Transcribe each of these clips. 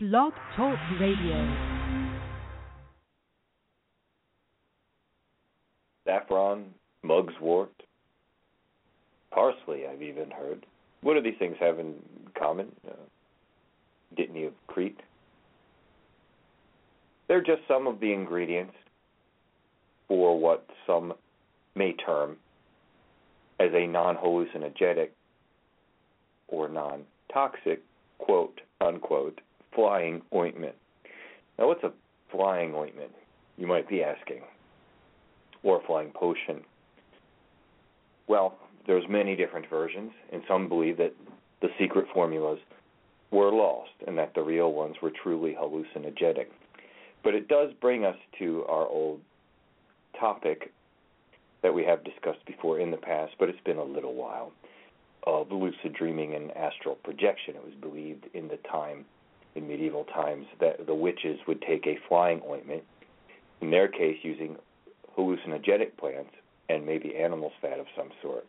Blog Talk Radio. saffron, mugwort, parsley. I've even heard. What do these things have in common? Uh, of Crete. They're just some of the ingredients for what some may term as a non-hallucinogenic or non-toxic, quote unquote, flying ointment. Now, what's a flying ointment? You might be asking, or a flying potion. Well, there's many different versions, and some believe that the secret formulas were lost and that the real ones were truly hallucinogenic. But it does bring us to our old topic that we have discussed before in the past, but it's been a little while of lucid dreaming and astral projection. It was believed in the time, in medieval times, that the witches would take a flying ointment, in their case using hallucinogenic plants and maybe animal's fat of some sort.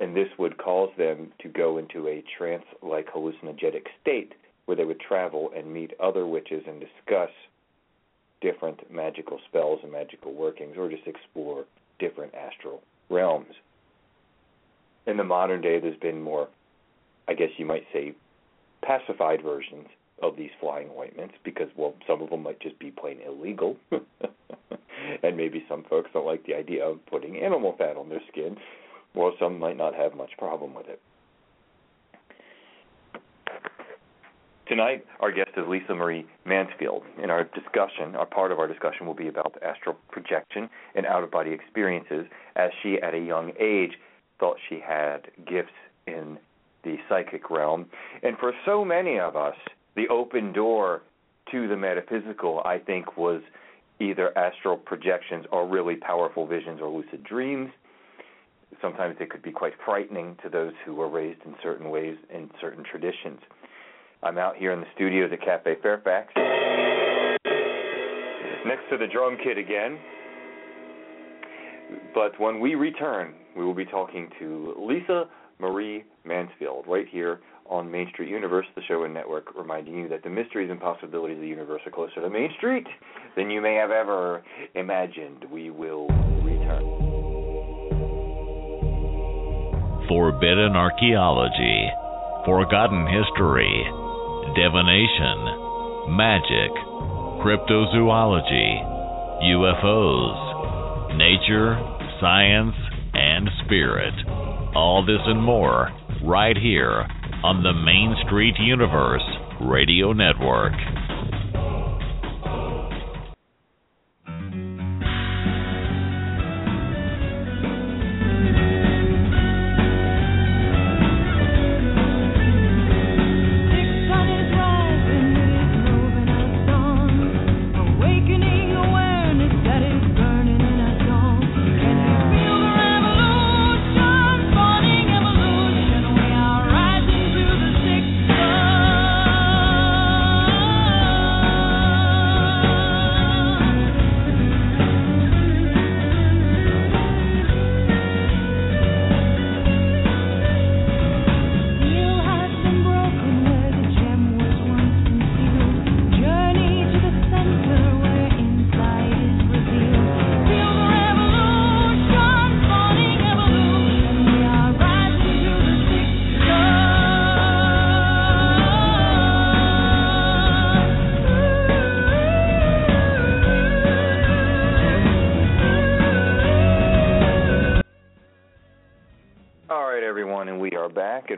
And this would cause them to go into a trance like hallucinogenic state where they would travel and meet other witches and discuss different magical spells and magical workings or just explore different astral realms. In the modern day, there's been more, I guess you might say, pacified versions of these flying ointments because, well, some of them might just be plain illegal. and maybe some folks don't like the idea of putting animal fat on their skin, or some might not have much problem with it. Tonight, our guest is Lisa Marie Mansfield. In our discussion, our part of our discussion will be about astral projection and out of body experiences, as she, at a young age, thought she had gifts in the psychic realm. And for so many of us, the open door to the metaphysical, I think, was either astral projections or really powerful visions or lucid dreams. Sometimes they could be quite frightening to those who were raised in certain ways in certain traditions. I'm out here in the studios at Cafe Fairfax, next to the drum kit again. But when we return, we will be talking to Lisa Marie Mansfield right here on Main Street Universe, the show and network, reminding you that the mysteries and possibilities of the universe are closer to Main Street than you may have ever imagined. We will return. Forbidden archaeology, forgotten history, divination, magic, cryptozoology, UFOs, nature, science, and spirit. All this and more right here on the Main Street Universe Radio Network.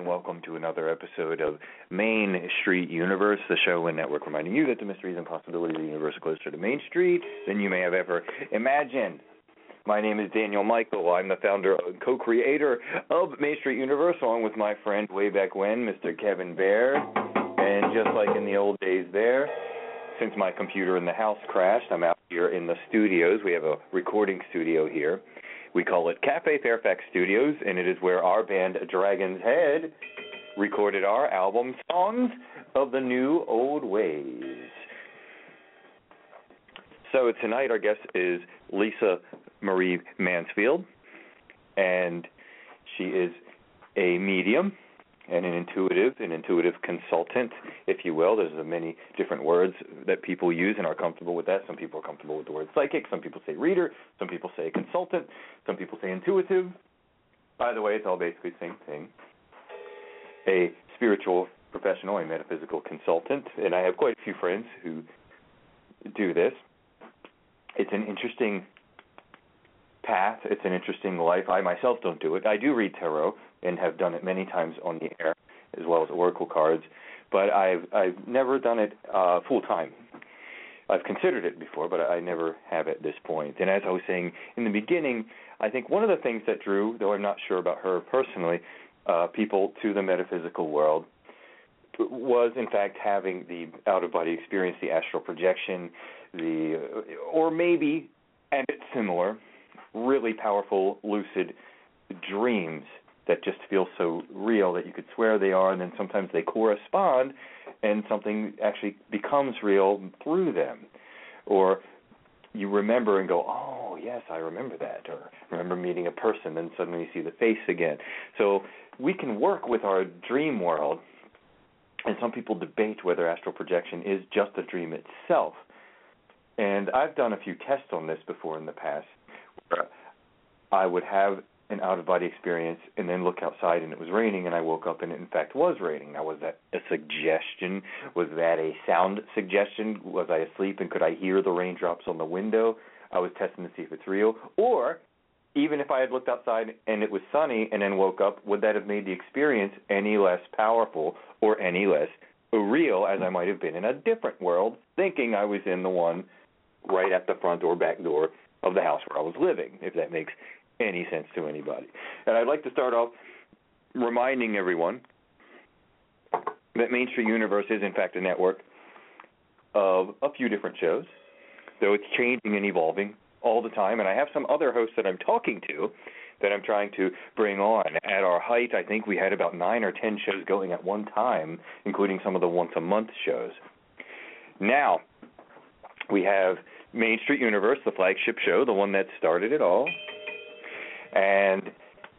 Welcome to another episode of Main Street Universe, the show and network reminding you that the mysteries and possibilities of the universe are closer to Main Street than you may have ever imagined. My name is Daniel Michael. I'm the founder and co-creator of Main Street Universe, along with my friend way back when, Mr. Kevin Baird. And just like in the old days there, since my computer in the house crashed, I'm out here in the studios. We have a recording studio here. We call it Cafe Fairfax Studios, and it is where our band Dragon's Head recorded our album Songs of the New Old Ways. So tonight our guest is Lisa Marie Mansfield, and she is a medium and an intuitive, an intuitive consultant, if you will. There's many different words that people use and are comfortable with that. Some people are comfortable with the word psychic. Some people say reader. Some people say consultant. Some people say intuitive. By the way, it's all basically the same thing. A spiritual professional, a metaphysical consultant, and I have quite a few friends who do this. It's an interesting path. It's an interesting life. I myself don't do it. I do read tarot and have done it many times on the air, as well as oracle cards, but I've I've never done it uh, full time. I've considered it before, but I never have at this point. And as I was saying in the beginning, I think one of the things that drew, though I'm not sure about her personally, uh, people to the metaphysical world was in fact having the out of body experience, the astral projection, the or maybe and it's similar, really powerful lucid dreams that just feel so real that you could swear they are, and then sometimes they correspond, and something actually becomes real through them, or you remember and go, oh yes, I remember that, or remember meeting a person, and suddenly you see the face again. So we can work with our dream world, and some people debate whether astral projection is just a dream itself. And I've done a few tests on this before in the past, where I would have an out of body experience and then look outside and it was raining and I woke up and it in fact was raining. Now was that a suggestion? Was that a sound suggestion? Was I asleep and could I hear the raindrops on the window? I was testing to see if it's real. Or even if I had looked outside and it was sunny and then woke up, would that have made the experience any less powerful or any less real as I might have been in a different world, thinking I was in the one right at the front or back door of the house where I was living, if that makes any sense to anybody. And I'd like to start off reminding everyone that Main Street Universe is, in fact, a network of a few different shows, though it's changing and evolving all the time. And I have some other hosts that I'm talking to that I'm trying to bring on. At our height, I think we had about nine or ten shows going at one time, including some of the once a month shows. Now, we have Main Street Universe, the flagship show, the one that started it all. And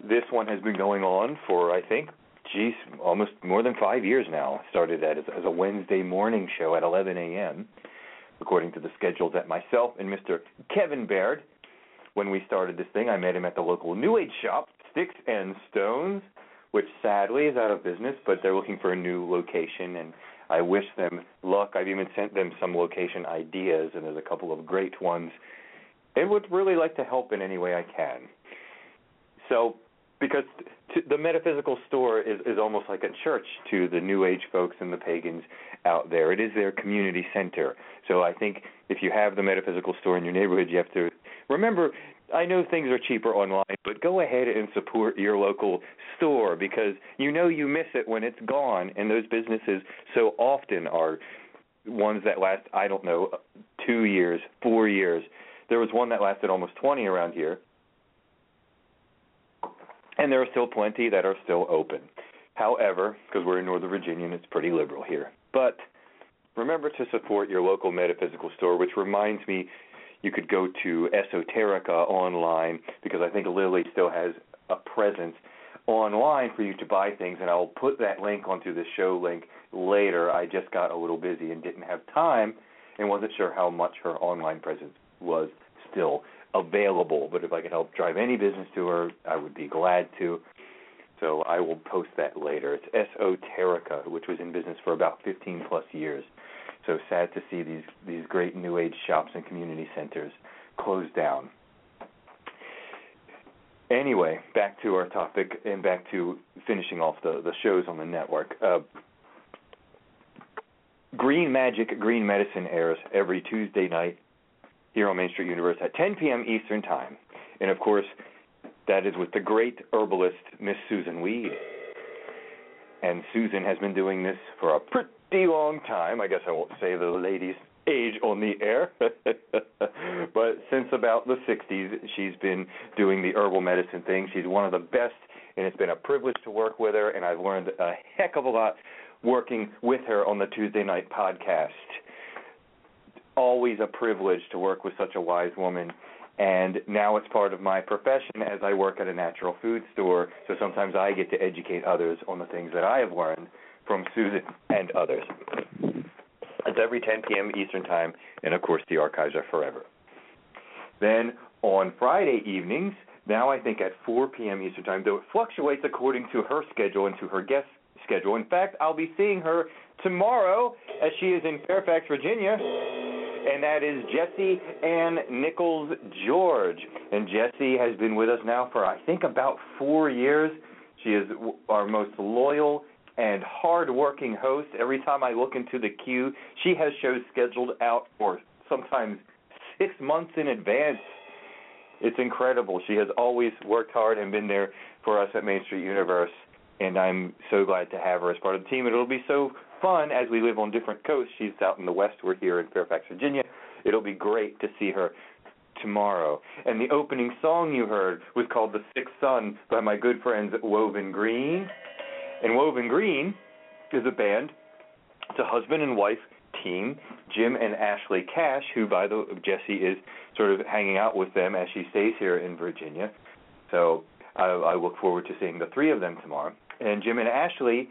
this one has been going on for, I think, geez, almost more than five years now. Started as, as a Wednesday morning show at 11 a.m., according to the schedules that myself and Mr. Kevin Baird, when we started this thing, I met him at the local New Age shop, Sticks and Stones, which sadly is out of business, but they're looking for a new location, and I wish them luck. I've even sent them some location ideas, and there's a couple of great ones, and would really like to help in any way I can. So, because t- the metaphysical store is, is almost like a church to the New Age folks and the pagans out there. It is their community center. So I think if you have the metaphysical store in your neighborhood, you have to remember. I know things are cheaper online, but go ahead and support your local store because you know you miss it when it's gone, and those businesses so often are ones that last I don't know two years, four years. There was one that lasted almost 20 around here and there are still plenty that are still open. However, because we're in Northern Virginia and it's pretty liberal here. But remember to support your local metaphysical store, which reminds me you could go to Esoterica online because I think Lily still has a presence online for you to buy things, and I'll put that link onto the show link later. I just got a little busy and didn't have time and wasn't sure how much her online presence was still available. But if I could help drive any business to her, I would be glad to. So I will post that later. It's Esoterica, which was in business for about 15 plus years. So sad to see these these great new age shops and community centers close down. Anyway, back to our topic and back to finishing off the the shows on the network. Uh, Green Magic Green Medicine airs every Tuesday night here on Main Street Universe at 10 p.m. Eastern Time. And of course, that is with the great herbalist, Miss Susun Weed. And Susun has been doing this for a pretty long time. I guess I won't say the lady's age on the air, but since about the 60s, she's been doing the herbal medicine thing. She's one of the best, and it's been a privilege to work with her, and I've learned a heck of a lot working with her on the Tuesday night podcast always a privilege to work with such a wise woman and now it's part of my profession as I work at a natural food store. So sometimes I get to educate others on the things that I have learned from Susun and others. It's every 10 p.m. Eastern Time, and of course the archives are forever. Then on Friday evenings, now I think at 4 p.m. Eastern Time, though it fluctuates according to her schedule and to her guest schedule. In fact, I'll be seeing her tomorrow as she is in Fairfax, Virginia, and that is Jesse Ann Nichols George. And Jesse has been with us now for I think about four years. She is our most loyal and hard-working host. Every time I look into the queue, she has shows scheduled out for sometimes six months in advance. It's incredible. She has always worked hard and been there for us at Main Street Universe, and I'm so glad to have her as part of the team. And it'll be so fun as we live on different coasts. She's out in the west. We're here in Fairfax, Virginia. It'll be great to see her tomorrow. And the opening song you heard was called The Sixth Sun by my good friends Woven Green. And Woven Green is a band. It's a husband and wife team, Jim and Ashley Cash, who by the Jesse is sort of hanging out with them as she stays here in Virginia. So I, I look forward to seeing the three of them tomorrow. And Jim and Ashley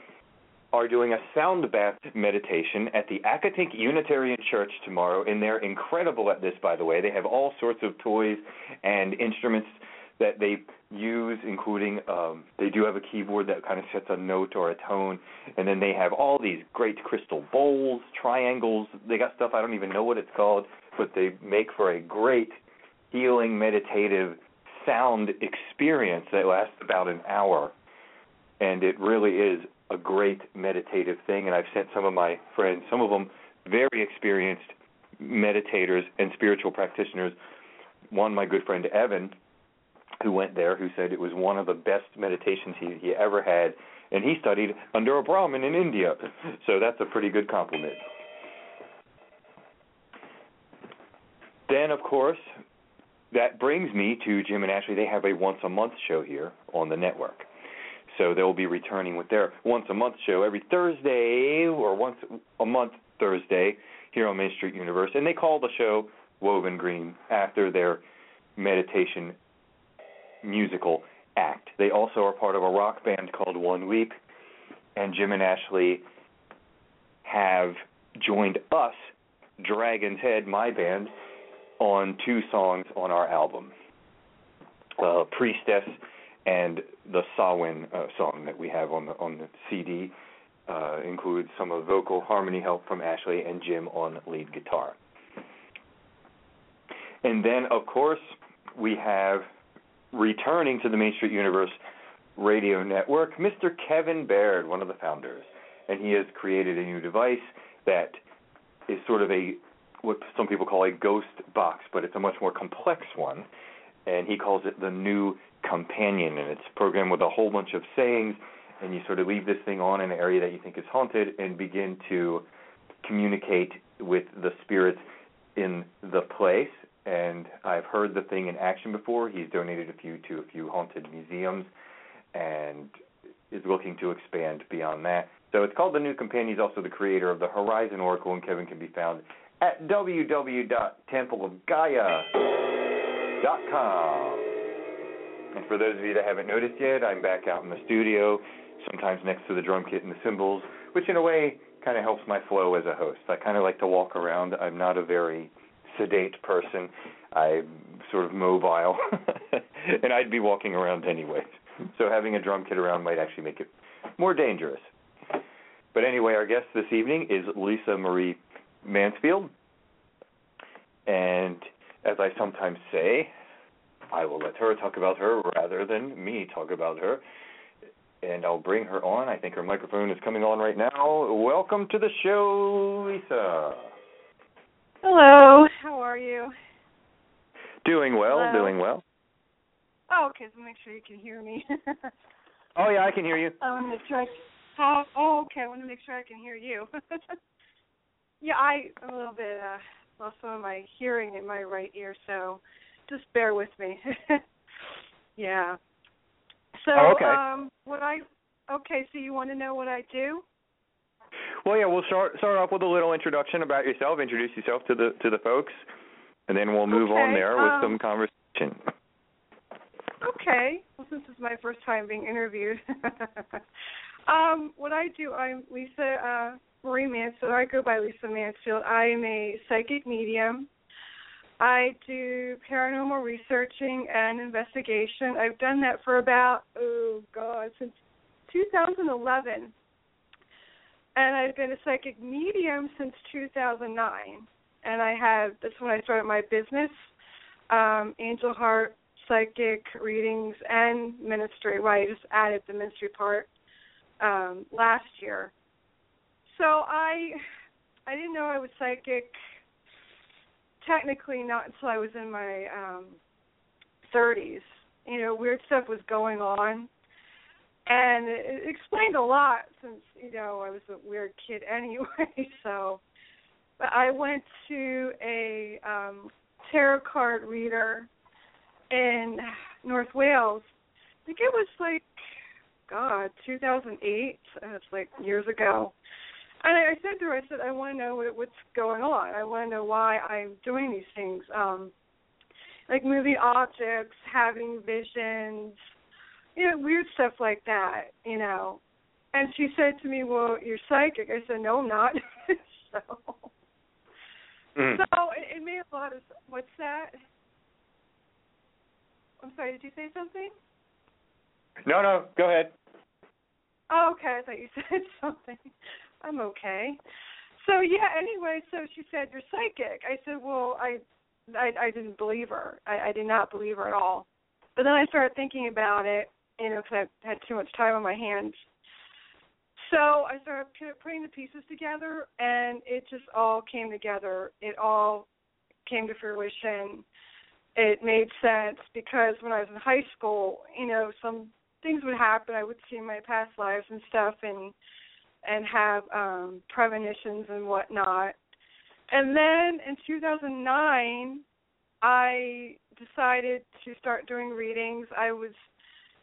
are doing a sound bath meditation at the Accotink Unitarian Church tomorrow, and they're incredible at this, by the way. They have all sorts of toys and instruments that they use, including um, they do have a keyboard that kind of sets a note or a tone, and then they have all these great crystal bowls, triangles. They got stuff I don't even know what it's called, but they make for a great healing, meditative sound experience that lasts about an hour, and it really is a great meditative thing. And I've sent some of my friends, some of them very experienced meditators and spiritual practitioners. One, my good friend Evan, who went there, who said it was one of the best meditations he, he ever had, and he studied under a Brahmin in India. So that's a pretty good compliment. Then, of course, that brings me to Jim and Ashley. They have a once a month show here on the network. So they'll be returning with their once a month show every Thursday or once a month Thursday here on Main Street Universe. And they call the show Woven Green after their meditation musical act. They also are part of a rock band called One Weep, and Jim and Ashley have joined us, Dragon's Head, my band, on two songs on our album. Uh, Priestess and the Samhain uh, song that we have on the on the CD uh, includes some of vocal harmony help from Ashley and Jim on lead guitar. And then, of course, we have returning to the Main Street Universe radio network, Mr. Kevin Baird, one of the founders. And he has created a new device that is sort of a what some people call a ghost box, but it's a much more complex one. And he calls it the new companion and it's programmed with a whole bunch of sayings and you sort of leave this thing on in an area that you think is haunted and begin to communicate with the spirits in the place and I've heard the thing in action before. He's donated a few to a few haunted museums, and is looking to expand beyond that. So it's called the New Companion. He's also the creator of the Horizon Oracle, and Kevin can be found at www.templeofgaia.com. And for those of you that haven't noticed yet, I'm back out in the studio, sometimes next to the drum kit and the cymbals, which in a way kind of helps my flow as a host. I kind of like to walk around. I'm not a very sedate person. I'm sort of mobile, and I'd be walking around anyway. So having a drum kit around might actually make it more dangerous. But anyway, our guest this evening is Lisa Marie Mansfield, and as I sometimes say, I will let her talk about her rather than me talk about her. And I'll bring her on. I think her microphone is coming on right now. Welcome to the show, Lisa. Hello. How are you? Doing well. Hello. Doing well. Oh, okay. So make sure you can hear me. Oh yeah, I can hear you. I want to make sure. I, oh, oh, okay. I want to make sure I can hear you. yeah, I a little bit uh, lost some of my hearing in my right ear, so just bear with me. yeah. So, Oh, okay. um, what I okay. So you want to know what I do? Well, yeah, we'll start start off with a little introduction about yourself. Introduce yourself to the to the folks. and then we'll move on there with um, some conversation. Okay. Well, since this is my first time being interviewed, um, what I do, I'm Lisa uh, Marie Mansfield. I go by Lisa Mansfield. I am a psychic medium. I do paranormal researching and investigation. I've done that for about oh god since 2011, and I've been a psychic medium since 2009. And I have that's when I started my business, um, Angel Heart Psychic Readings and Ministry. Well, I just added the ministry part um, last year. So I I didn't know I was psychic technically not until I was in my um 30s. You know, weird stuff was going on. And it, explained a lot since, you know, I was a weird kid anyway, so but I went to a um tarot card reader in North Wales. I think it was like God, 2008. That's like years ago. And I, I said to her, I said, I want to know what, what's going on. I want to know why I'm doing these things, um, like moving objects, having visions, you know, weird stuff like that, you know. And she said to me, "Well, you're psychic." I said, "No, I'm not." so, Mm. so it, it made a lot of. What's that? I'm sorry. Did you say something? No, no, go ahead. Oh, okay. I thought you said something. I'm okay. So yeah. Anyway, so she said you're psychic. I said, well, I, I, I didn't believe her. I, I did not believe her at all. But then I started thinking about it, you know, because I had too much time on my hands. So I started putting the pieces together, and it just all came together. It all came to fruition. It made sense because when I was in high school, you know, some things would happen. I would see my past lives and stuff, and and have um premonitions and whatnot. And then in 2009, I decided to start doing readings. I was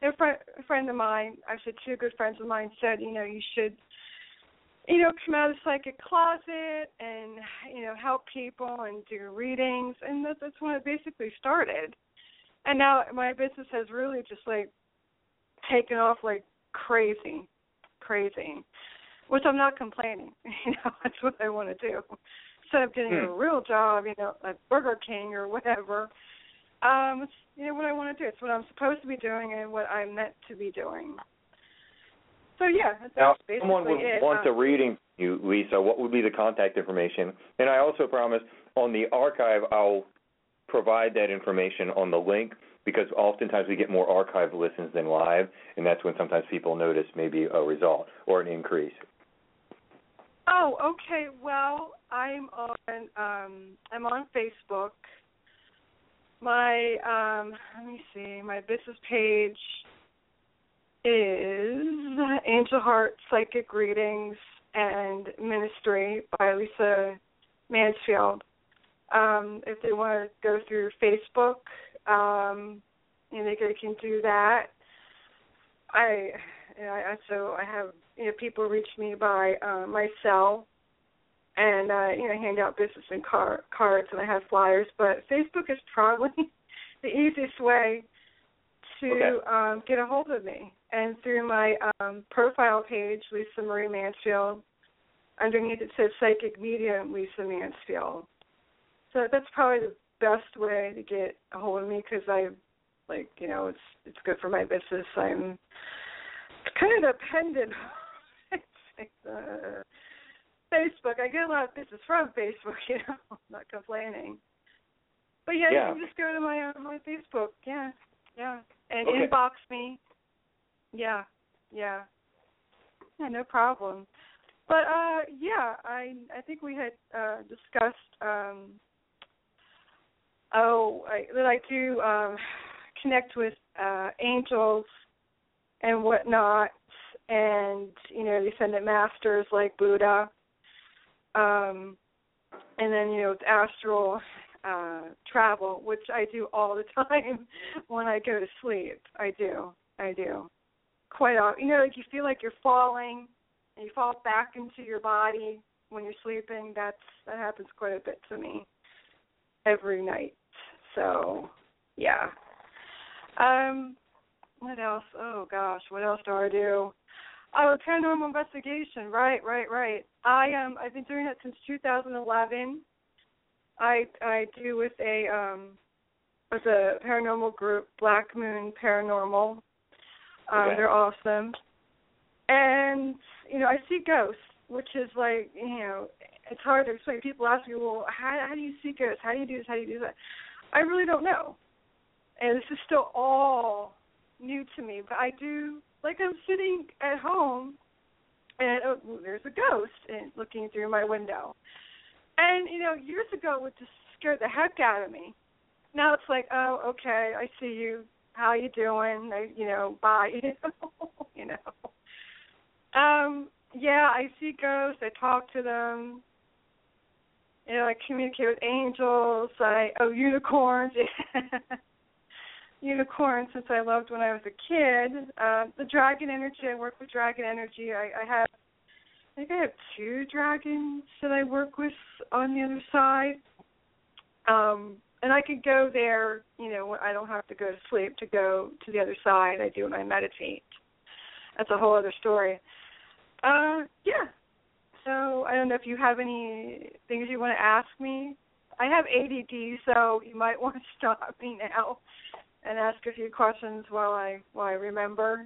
a friend, a friend of mine, actually two good friends of mine said, you know, you should, you know, come out of the psychic closet and you know help people and do readings, and that, that's when it basically started. And now my business has really just like taken off like crazy, crazy. Which I'm not complaining. You know, that's what I want to do. Instead of getting a Hmm. real job, you know, at Burger King or whatever, um, it's you know what I want to do. It's what I'm supposed to be doing and what I'm meant to be doing. So yeah, that's Now, if basically someone would it. want Um, a reading from you, Lisa, what would be the contact information? And I also promise on the archive, I'll provide that information on the link because oftentimes we get more archive listens than live, and that's when sometimes people notice maybe a result or an increase. Oh, okay. Well, I'm on um I'm on Facebook. My um let me see, my business page is Angel Heart Psychic Readings and Ministry by Lisa Mansfield. Um, if they want to go through Facebook, um, you know, they can- do that. I, I so I have you know people reach me by uh, my cell, and uh, you know hand out business and car- cards, and I have flyers. But Facebook is probably the easiest way to Okay. um, get a hold of me, and through my um, profile page, Lisa Marie Mansfield. Underneath it says Psychic Medium Lisa Mansfield. So that's probably the best way to get a hold of me because I, like, you know, it's it's good for my business. I'm kind of dependent on Facebook. I get a lot of business from Facebook. You know, I'm not complaining. But yeah, Yeah. you can just go to my uh, my Facebook. Yeah, yeah, and Okay. inbox me. Yeah, yeah, yeah, no problem. But uh yeah, I I think we had uh discussed um oh I, that I do um connect with uh angels and whatnot and you know, the ascendant masters like Buddha. Um and then, you know, with astral uh travel, which I do all the time when I go to sleep. I do. I do. Quite often. You know, like you feel like you're falling and you fall back into your body when you're sleeping. That's that happens quite a bit to me. every night. So, yeah. Um, what else? Oh gosh, what else do I do? Oh, a paranormal investigation. Right, right, right. I um I've been doing it since 2011. I I do with a um with a paranormal group, Black Moon Paranormal. Um, Okay. They're awesome. And you know, I see ghosts, which is like you know, it's hard to explain. People ask me, well, how how do you see ghosts? How do you do this? How do you do that? I really don't know. And this is still all new to me, but I do like I'm sitting at home and oh, there's a ghost and looking through my window. And you know, years ago it would just scare the heck out of me. Now it's like, oh, okay, I see you. How you doing? I, you know, bye. you know. Um, yeah, I see ghosts. I talk to them. You know, I communicate with angels. I oh unicorns. unicorns since I loved when I was a kid. Uh, the dragon energy. I work with dragon energy. I, I have. I think I have two dragons that I work with on the other side. Um, and I could go there, you know, I don't have to go to sleep to go to the other side. I do when I meditate. That's a whole other story. Uh, yeah. So I don't know if you have any things you want to ask me. I have ADD, so you might want to stop me now and ask a few questions while I while I remember.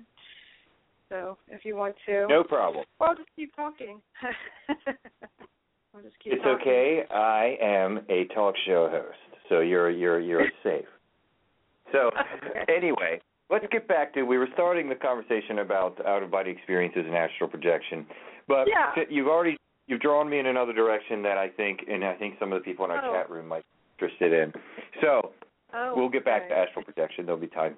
So if you want to, No problem. Well, I'll just keep talking. I'll just keep It's talking. okay. I am a talk show host, so you're you're you're safe. So Okay. anyway, let's get back to we were starting the conversation about out of body experiences and astral projection, but Yeah. you've already you've drawn me in another direction that I think and I think some of the people in our Oh. chat room might be interested in. So Oh, we'll get back okay. to astral projection. There'll be time.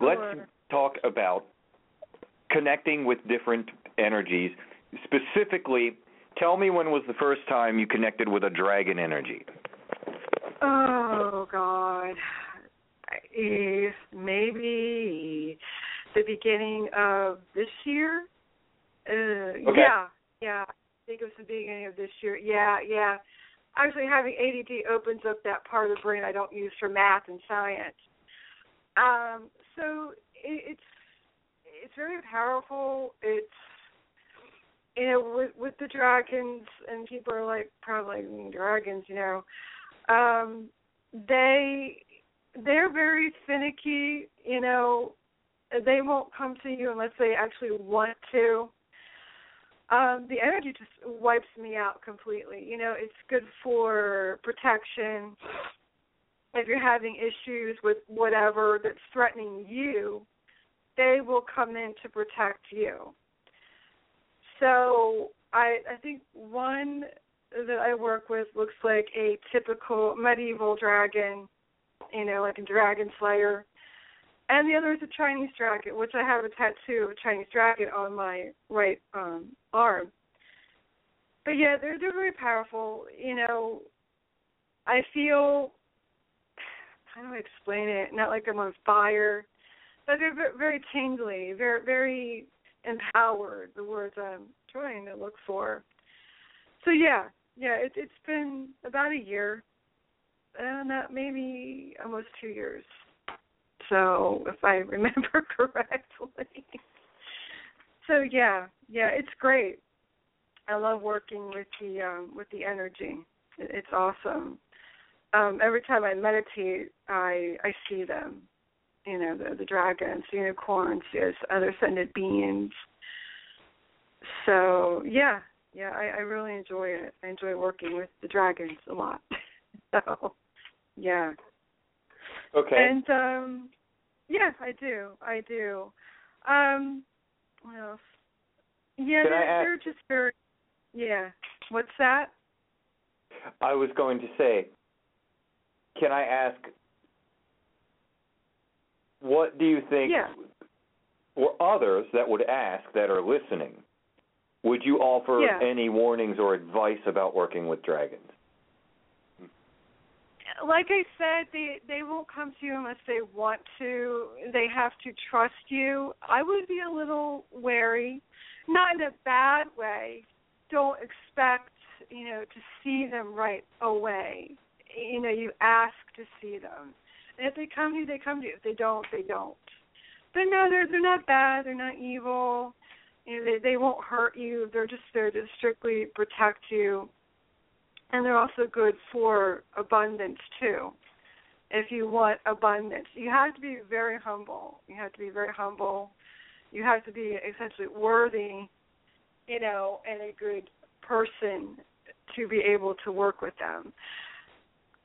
Let's Sure. talk about connecting with different energies. Specifically, tell me when was the first time you connected with a dragon energy? Oh God, maybe the beginning of this year. Uh, Yeah, yeah. I think it was the beginning of this year. Yeah, yeah. Actually, having ADD opens up that part of the brain I don't use for math and science. Um, so it, it's it's very powerful. It's you know with with the dragons and people are like probably "Mm, dragons, you know. Um, they they're very finicky, you know. They won't come to you unless they actually want to. Um, the energy just wipes me out completely. You know, it's good for protection. If you're having issues with whatever that's threatening you, they will come in to protect you. So I I think one that I work with looks like a typical medieval dragon, you know, like a dragon slayer. And the other is a Chinese dragon, which I have a tattoo of a Chinese dragon on my right um arm. But yeah, they're they're very powerful. You know, I feel how do I explain it? Not like I'm on fire, but they're very tingly, very very empowered. The words I'm trying to look for. So yeah, yeah, it, it's been about a year, not maybe almost two years. So if I remember correctly. so yeah, yeah, it's great. I love working with the um, with the energy. It's awesome. Um, every time I meditate, I I see them. You know, the the dragons, the unicorns, yes, other ascended beings. So yeah, yeah, I, I really enjoy it. I enjoy working with the dragons a lot. so yeah. Okay. And um yes, I do. I do. Um what else? Yeah, Can they're, they're just very yeah. What's that? I was going to say, can I ask, what do you think, Yeah. or others that would ask that are listening, would you offer Yeah. any warnings or advice about working with dragons? Like I said, they they won't come to you unless they want to. They have to trust you. I would be a little wary, not in a bad way. Don't expect you know to see them right away. you know you ask to see them. And if they come to you, they come to you. If they don't, they don't. But no, they're they're not bad. They're not evil. You know, they they won't hurt you. They're just there to strictly protect you. And they're also good for abundance too. If you want abundance, you have to be very humble. You have to be very humble. You have to be essentially worthy, you know, and a good person to be able to work with them.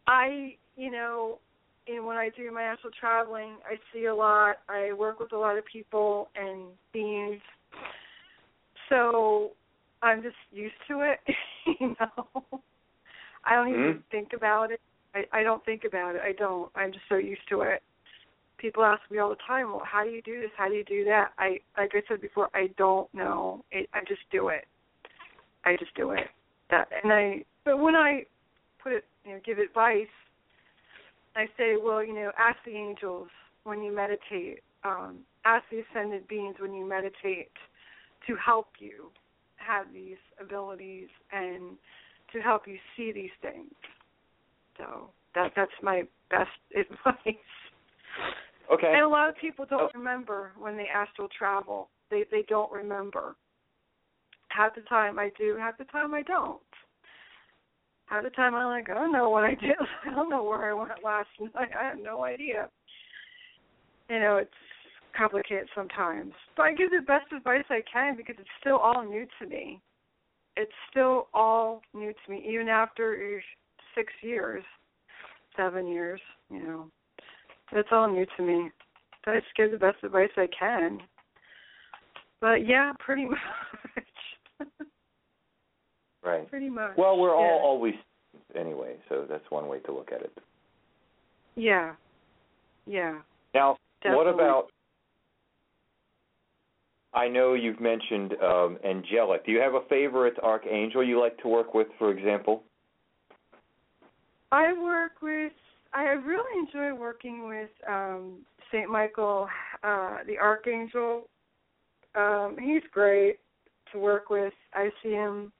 I, you know, and when I do my actual traveling, I see a lot. I work with a lot of people and beings. So I'm just used to it, you know. I don't even mm-hmm. think about it. I, I don't think about it. I don't. I'm just so used to it. People ask me all the time, "Well, how do you do this? How do you do that?" I, like I said before, I don't know. It, I just do it. I just do it. That, and I. But when I put it, you know, give advice, I say, well, you know, ask the angels when you meditate. Um, ask the ascended beings when you meditate to help you have these abilities and to help you see these things. So that that's my best advice. Okay. And a lot of people don't oh. remember when they astral travel. They they don't remember. Half the time I do, half the time I don't. Half the time I'm like, I don't know what I did. I don't know where I went last night. I have no idea. You know, it's complicated sometimes. But I give the best advice I can because it's still all new to me. It's still all new to me, even after six years, seven years, you know. It's all new to me. So I just give the best advice I can. But yeah, pretty much. right. Pretty much. Well, we're yeah. all always anyway, so that's one way to look at it. Yeah. Yeah. Now, Definitely. what about I know you've mentioned um, angelic. Do you have a favorite archangel you like to work with, for example? I work with. I really enjoy working with um, Saint Michael, uh, the archangel. Um, he's great to work with. I see him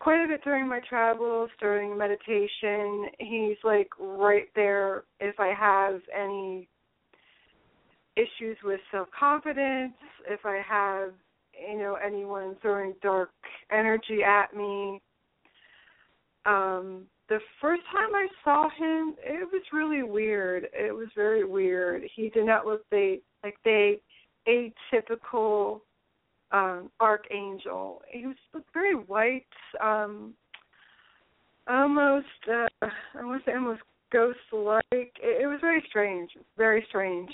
quite a bit during my travels, during meditation. He's like right there if I have any issues with self confidence, if I have, you know, anyone throwing dark energy at me. Um, the first time I saw him, it was really weird. It was very weird. He did not look the like the atypical um archangel. He was looked very white, um almost uh I want to say almost ghost like. It, it was very strange. Very strange.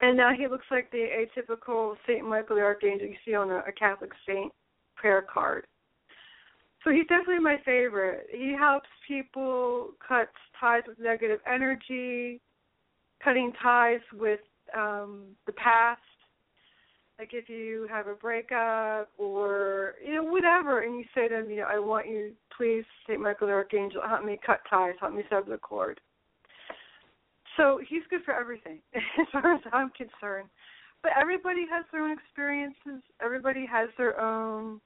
And now he looks like the atypical Saint Michael the Archangel you see on a, a Catholic saint prayer card. So he's definitely my favorite. He helps people cut ties with negative energy, cutting ties with um the past. Like if you have a breakup or you know whatever, and you say to him, you know, I want you, please, Saint Michael the Archangel, help me cut ties, help me sever the cord. So he's good for everything, as far as I'm concerned. But everybody has their own experiences. Everybody has their own,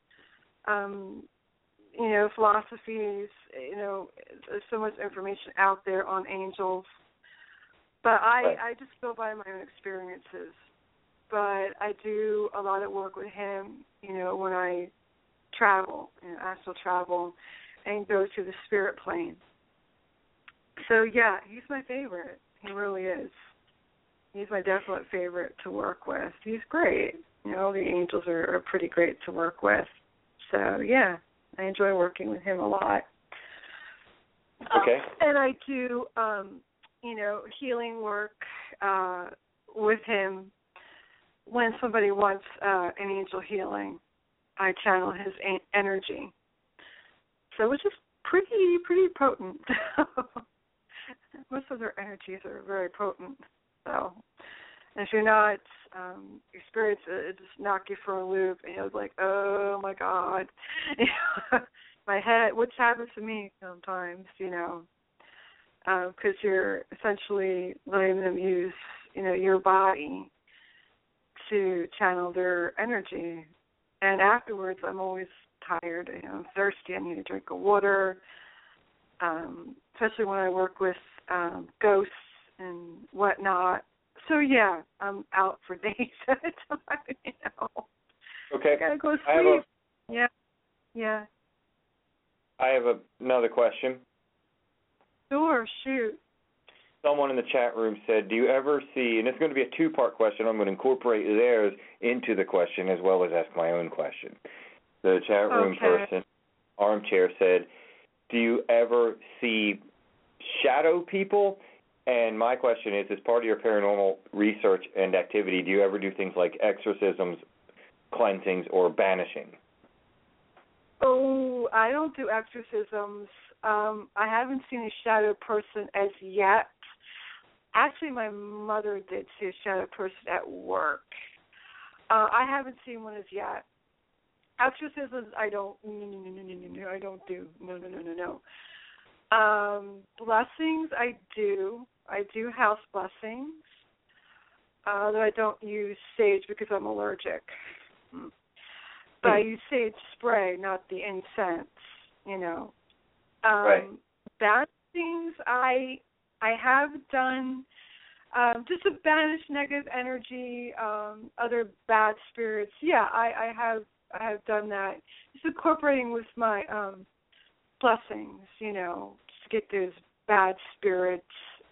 um, you know, philosophies. You know, there's so much information out there on angels. But I, right. I just go by my own experiences. But I do a lot of work with him. You know, when I travel, you know, astral travel, and go to the spirit plane. So yeah, he's my favorite. He really is. He's my definite favorite to work with. He's great. You know, the angels are, are pretty great to work with. So yeah, I enjoy working with him a lot. Okay. Uh, and I do, um, you know, healing work uh, with him when somebody wants uh, an angel healing. I channel his a- energy. So it's just pretty, pretty potent. most of their energies are very potent. So if you're not um experienced it, it just knock you for a loop and you're like, Oh my God my head which happens to me sometimes, you know. because um, you're essentially letting them use, you know, your body to channel their energy. And afterwards I'm always tired, know, I'm thirsty, I need a drink of water um, especially when I work with um, ghosts and whatnot. So yeah, I'm out for days at a time. You know. Okay. I gotta go I sleep. a- Yeah. Yeah. I have a, another question. Sure. Shoot. Someone in the chat room said, "Do you ever see?" And it's going to be a two-part question. I'm going to incorporate theirs into the question as well as ask my own question. The chat room Okay. person, armchair, said, "Do you ever see shadow people?" And my question is, as part of your paranormal research and activity, do you ever do things like exorcisms, cleansings, or banishing? Oh, I don't do exorcisms. Um, I haven't seen a shadow person as yet. Actually, my mother did see a shadow person at work. Uh, I haven't seen one as yet. Exorcisms, I don't. No, no, no, no, no, no, I don't do. No, no, no, no, no. Um, blessings, I do. I do house blessings. Uh, though I don't use sage because I'm allergic. Mm. But I use sage spray, not the incense. You know. Um, Right. things. I I have done um, just to banish negative energy, um, other bad spirits. Yeah, I, I have I have done that. Just incorporating with my um, blessings, you know, to get those bad spirits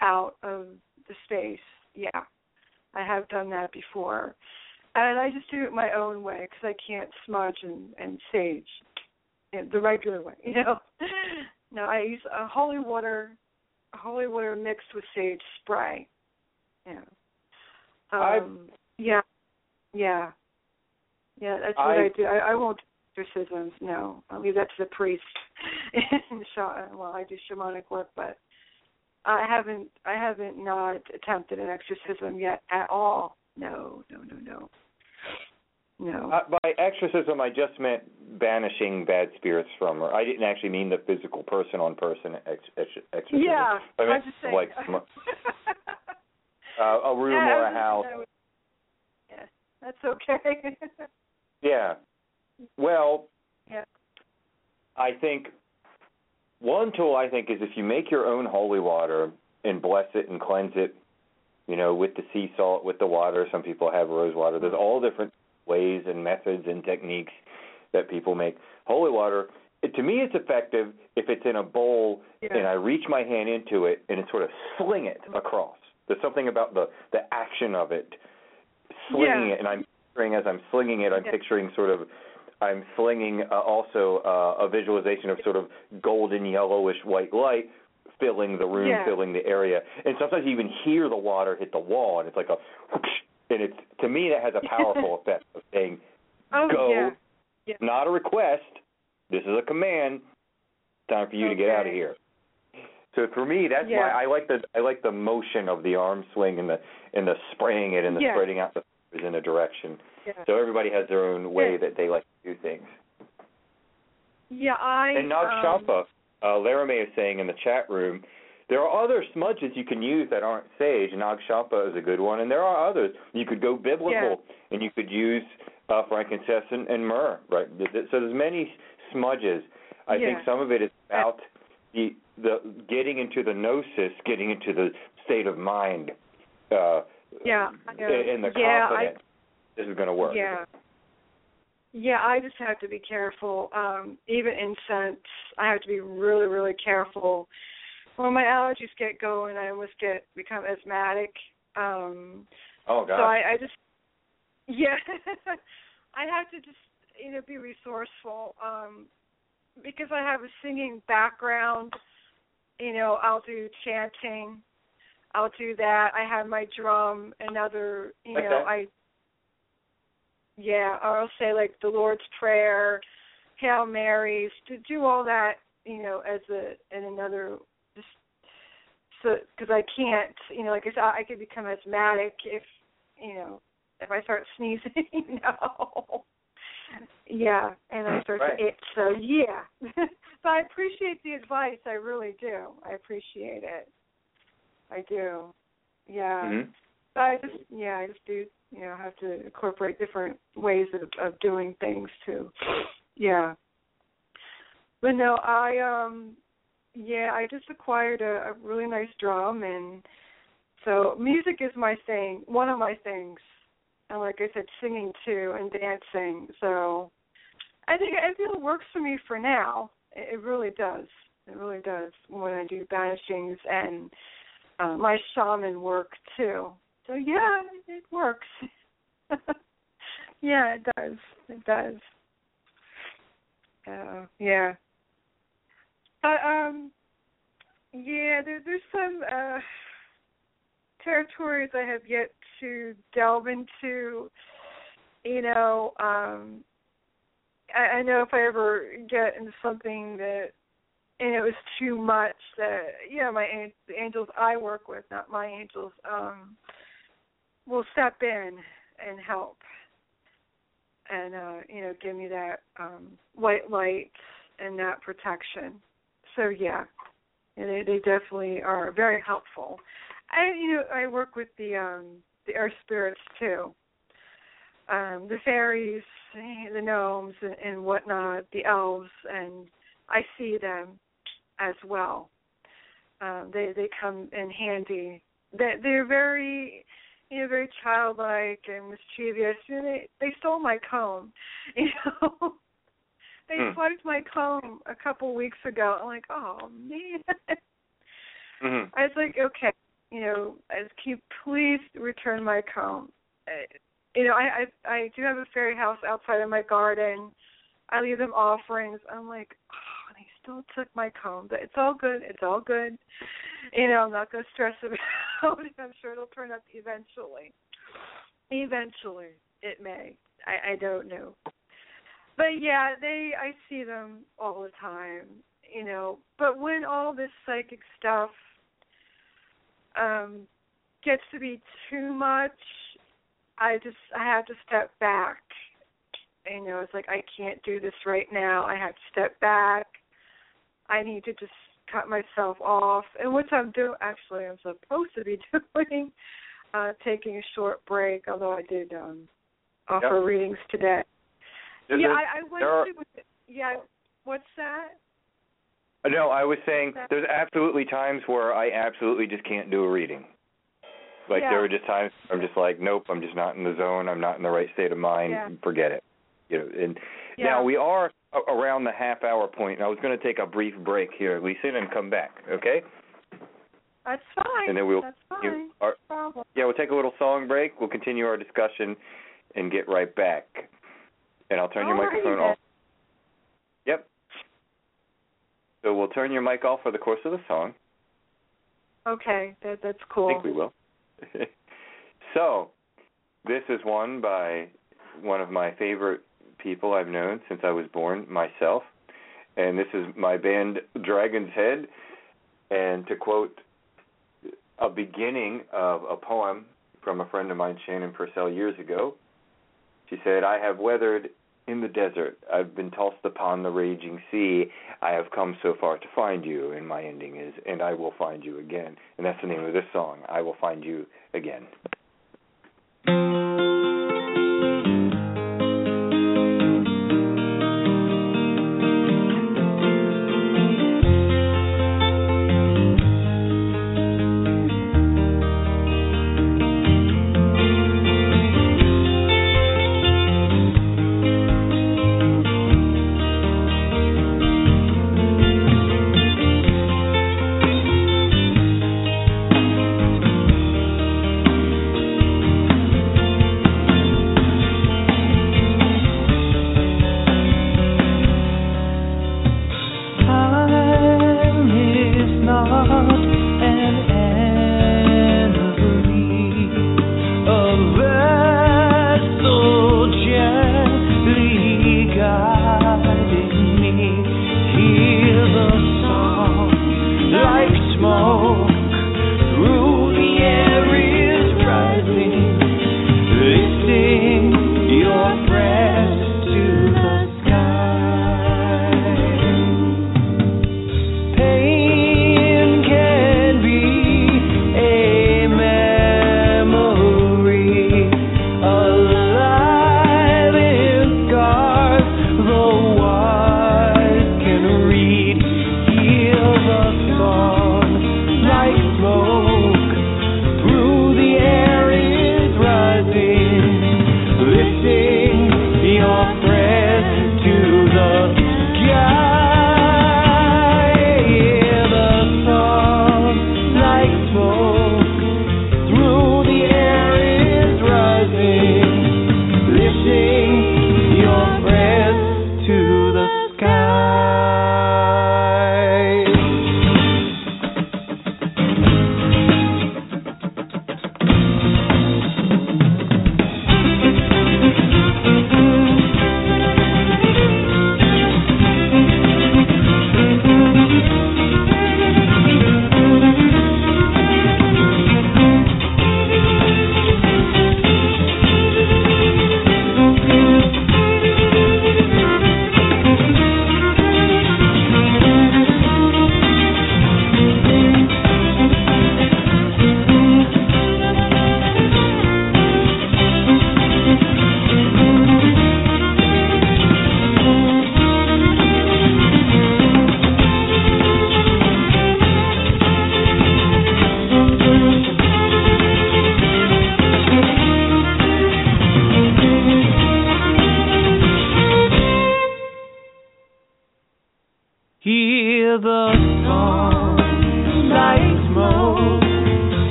out of the space. Yeah, I have done that before, and I just do it my own way because I can't smudge and, and sage you know, the regular way. You know, no, I use a holy water, holy water mixed with sage spray. Yeah. I've- Um, yeah, yeah, yeah. That's what I- I, do. I, I won't exorcisms. No, I'll leave that to the priest. well, I do shamanic work, but I haven't. I haven't not attempted an exorcism yet at all. No, no, no, no. No. Uh, by exorcism, I just meant banishing bad spirits from her. I didn't actually mean the physical person on person ex- ex- exorcism. yeah, I meant just like uh, a room Yeah, or a was house. just- Yeah, that's okay. Yeah. Well, Yeah. I think one tool I think is if you make your own holy water and bless it and cleanse it, you know, with the sea salt, with the water. Some people have rose water. There's all different ways and methods and techniques that people make holy water. It, to me, it's effective if it's in a bowl Yeah. and I reach my hand into it and it sort of sling it across. There's something about the the action of it, slinging Yeah. it, and I'm picturing as I'm slinging it, I'm Yeah. picturing sort of I'm slinging uh, also uh, a visualization of sort of golden yellowish white light filling the room, Yeah. filling the area, and sometimes you even hear the water hit the wall, and it's like a whoosh, and it's to me that has a powerful effect of saying oh go, yeah. Yeah. not a request. This is a command. Time for you to get out of here. So for me, that's why I like the I like the motion of the arm swing and the and the spraying it and the spreading out the fingers in a direction. Yeah. So everybody has their own way Yeah. that they like to do things. Yeah, I And Nag um, Champa, uh, Laramie is saying in the chat room, there are other smudges you can use that aren't sage. Nag Champa is a good one, and there are others. You could go biblical, Yeah. and you could use uh, frankincense and, and myrrh. Right. So there's many smudges. I think some of it is about the the getting into the gnosis, getting into the state of mind, uh, Yeah, I know. and the Yeah, I- confidence. This is going to work. Yeah. Yeah, I just have to be careful. Um, even in incense, I have to be really, really careful. When my allergies get going, I almost get become asthmatic. Um, Oh God. so I, I just, yeah, I have to just, you know, be resourceful. Um, because I have a singing background, you know, I'll do chanting. I'll do that. I have my drum and other, you know? I yeah, or I'll say like the Lord's Prayer, Hail Marys, to do all that, you know, as a in another just so because I can't, you know, like I said, I could become asthmatic if, you know, if I start sneezing. no. Yeah, and I start Right. to itch. So yeah, but I appreciate the advice. I really do. I appreciate it. I do. Yeah. Mhm. I just yeah, I just do you know, have to incorporate different ways of, of doing things too. Yeah. But no, I um yeah, I just acquired a, a really nice drum, and so music is my thing, one of my things. And like I said, singing too and dancing. So I think I feel it works for me for now. It, it really does. It really does when I do banishings and uh, my shaman work too. So yeah, it works. yeah, it does. It does. Uh, yeah. But um, yeah, there, there's some uh, territories I have yet to delve into. You know, um, I, I know if I ever get into something that and it was too much that yeah, my the angels I work with, not my angels, um, will step in and help and uh, you know, give me that um white light and that protection. So yeah, they they definitely are very helpful. I you know I work with the um the earth spirits too, um the fairies, the gnomes and, and whatnot, the elves, and I see them as well. Um, they they come in handy. They they're very you know very childlike and mischievous. You know, they they stole my comb. You know. They Hmm. swiped my comb a couple weeks ago. I'm like, oh man. Mhm. I was like, okay, you know, I can you please return my comb? Uh, you know, I, I I do have a fairy house outside of my garden. I leave them offerings. I'm like, oh, they still took my comb, but it's all good. It's all good. You know, I'm not gonna stress about it. I'm sure it'll turn up eventually. Eventually, it may. I I don't know. But yeah, they I see them all the time, you know. But when all this psychic stuff um gets to be too much, I just I have to step back. You know, it's like I can't do this right now. I have to step back. I need to just cut myself off. And which I'm doing actually I'm supposed to be doing, uh, taking a short break, although I did um offer Yep. readings today. Yeah, I, I went are- to yeah. What's that? No, I was saying there's absolutely times where I absolutely just can't do a reading. Like Yeah. there were just times I'm just like, nope, I'm just not in the zone. I'm not in the right state of mind. Yeah. Forget it. You know, and Yeah. now we are around the half hour point. I was going to take a brief break here, Lisa, and come back. Okay? That's fine. And then we'll That's fine. our, No yeah, we'll take a little song break. We'll continue our discussion and get right back. And I'll turn your Alrighty microphone then. off. Yep. So we'll turn your mic off for the course of the song. Okay, that that's cool. I think we will. so, this is one by one of my favorite people I've known since I was born, myself. And this is my band Dragon's Head. And to quote a beginning of a poem from a friend of mine, Shannon Purcell, years ago, she said, I have weathered in the desert. I've been tossed upon the raging sea. I have come so far to find you. And my ending is, and I will find you again. And that's the name of this song, I Will Find You Again.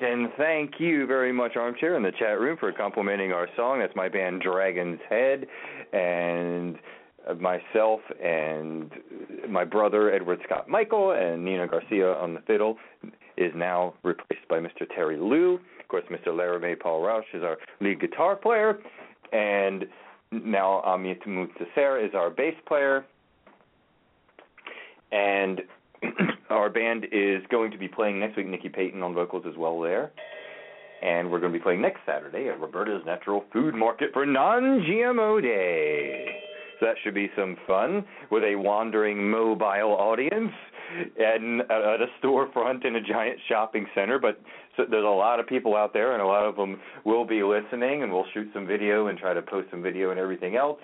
Right, and thank you very much, Armchair, in the chat room for complimenting our song. That's my band Dragon's Head, and uh, myself and my brother Edward Scott Michael and Nina Garcia on the fiddle is now replaced by Mr. Terry Liu. Of course, Mr. Laramie Paul Roush is our lead guitar player, and now Amit Mutsasser is our bass player. And our band is going to be playing next week. Nikki Payton on vocals as well there. And we're going to be playing next Saturday at Roberta's Natural Food Market for Non GMO Day. So that should be some fun with a wandering mobile audience and at a storefront in a giant shopping center. But so there's a lot of people out there, and a lot of them will be listening, and we'll shoot some video and try to post some video and everything else.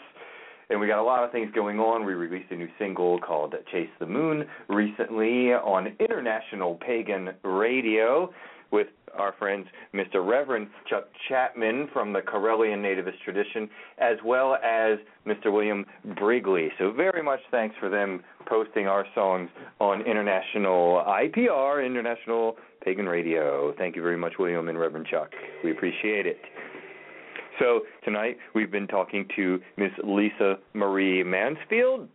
And we got a lot of things going on. We released a new single called Chase the Moon recently on International Pagan Radio with our friends Mr. Reverend Chuck Chapman from the Karelian Nativist tradition, as well as Mr. William Brigley. So very much thanks for them posting our songs on International IPR, International Pagan Radio. Thank you very much, William and Reverend Chuck. We appreciate it. So tonight we've been talking to Miss Lisa Marie Mansfield,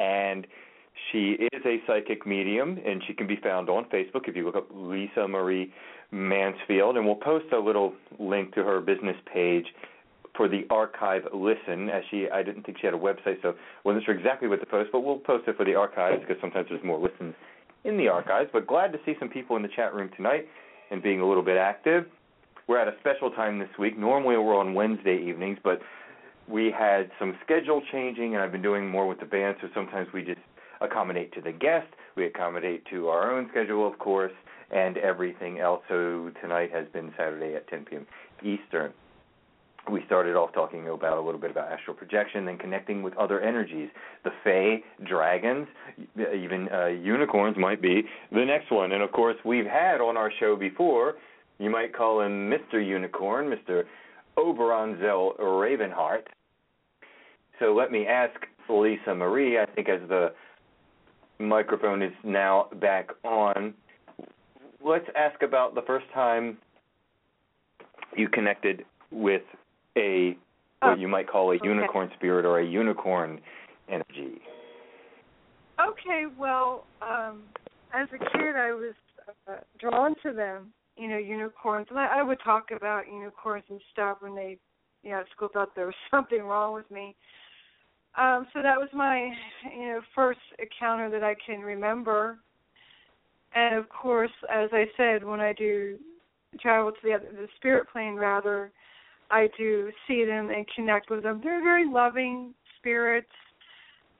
and she is a psychic medium, and she can be found on Facebook if you look up Lisa Marie Mansfield, and we'll post a little link to her business page for the archive listen. As she, I didn't think she had a website, so wasn't sure exactly what to post, but we'll post it for the archives because sometimes there's more listens in the archives. But glad to see some people in the chat room tonight and being a little bit active. We're at a special time this week. Normally we're on Wednesday evenings, but we had some schedule changing, and I've been doing more with the band, so sometimes we just accommodate to the guest, we accommodate to our own schedule, of course, and everything else. So tonight has been Saturday at 10 p.m. Eastern. We started off talking about a little bit about astral projection, then connecting with other energies. The Fae, dragons, even uh, unicorns might be the next one. And of course, we've had on our show before, you might call him Mr. Unicorn, Mr. Oberon Zell Ravenheart. So let me ask Lisa Marie, I think as the microphone is now back on, let's ask about the first time you connected with a what Oh, you might call a okay. unicorn spirit or a unicorn energy. Okay, well, um, as a kid, I was uh, drawn to them. You know, unicorns, and I, I would talk about unicorns and stuff when they you know, school thought there was something wrong with me. Um, so that was my, you know, first encounter that I can remember. And of course, as I said, when I do travel to the other, the spirit plane, rather, I do see them and connect with them. They're very loving spirits,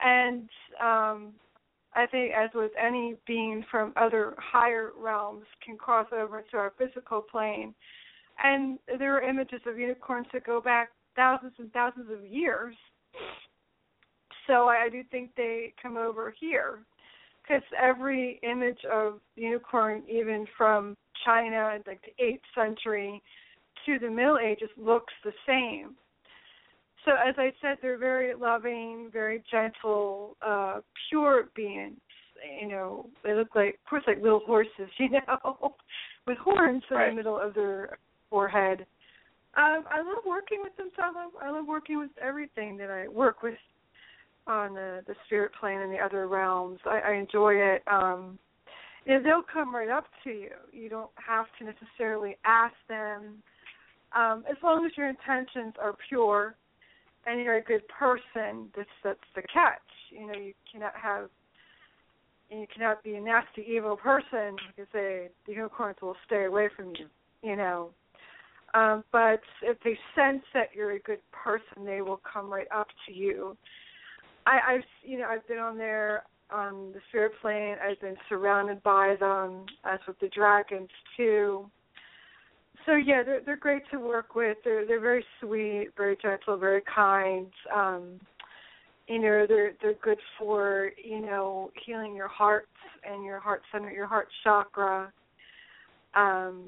and um, I think, as with any being from other higher realms, can cross over into our physical plane. And there are images of unicorns that go back thousands and thousands of years. So I, do think they come over here because every image of unicorn, even from China, like the eighth century to the Middle Ages, looks the same. So as I said, they're very loving, very gentle, uh, pure beings. You know, they look like, of course, like little horses, you know, with horns in the middle of their forehead. Um, I love working with them. Love, I love working with everything that I work with on the the spirit plane and the other realms. I, I enjoy it. Um, you know, they'll come right up to you. You don't have to necessarily ask them. Um, as long as your intentions are pure and you're a good person, that's that's the catch. You know, you cannot have you cannot be a nasty evil person because they the unicorns will stay away from you, you know. Um, but if they sense that you're a good person, they will come right up to you. I, I've you know I've been on there on the spirit plane. I've been surrounded by them, as with the dragons too. So yeah, they're they're great to work with. They're they're very sweet, very gentle, very kind. Um, you know, they're they're good for you know healing your heart and your heart center, your heart chakra. Um,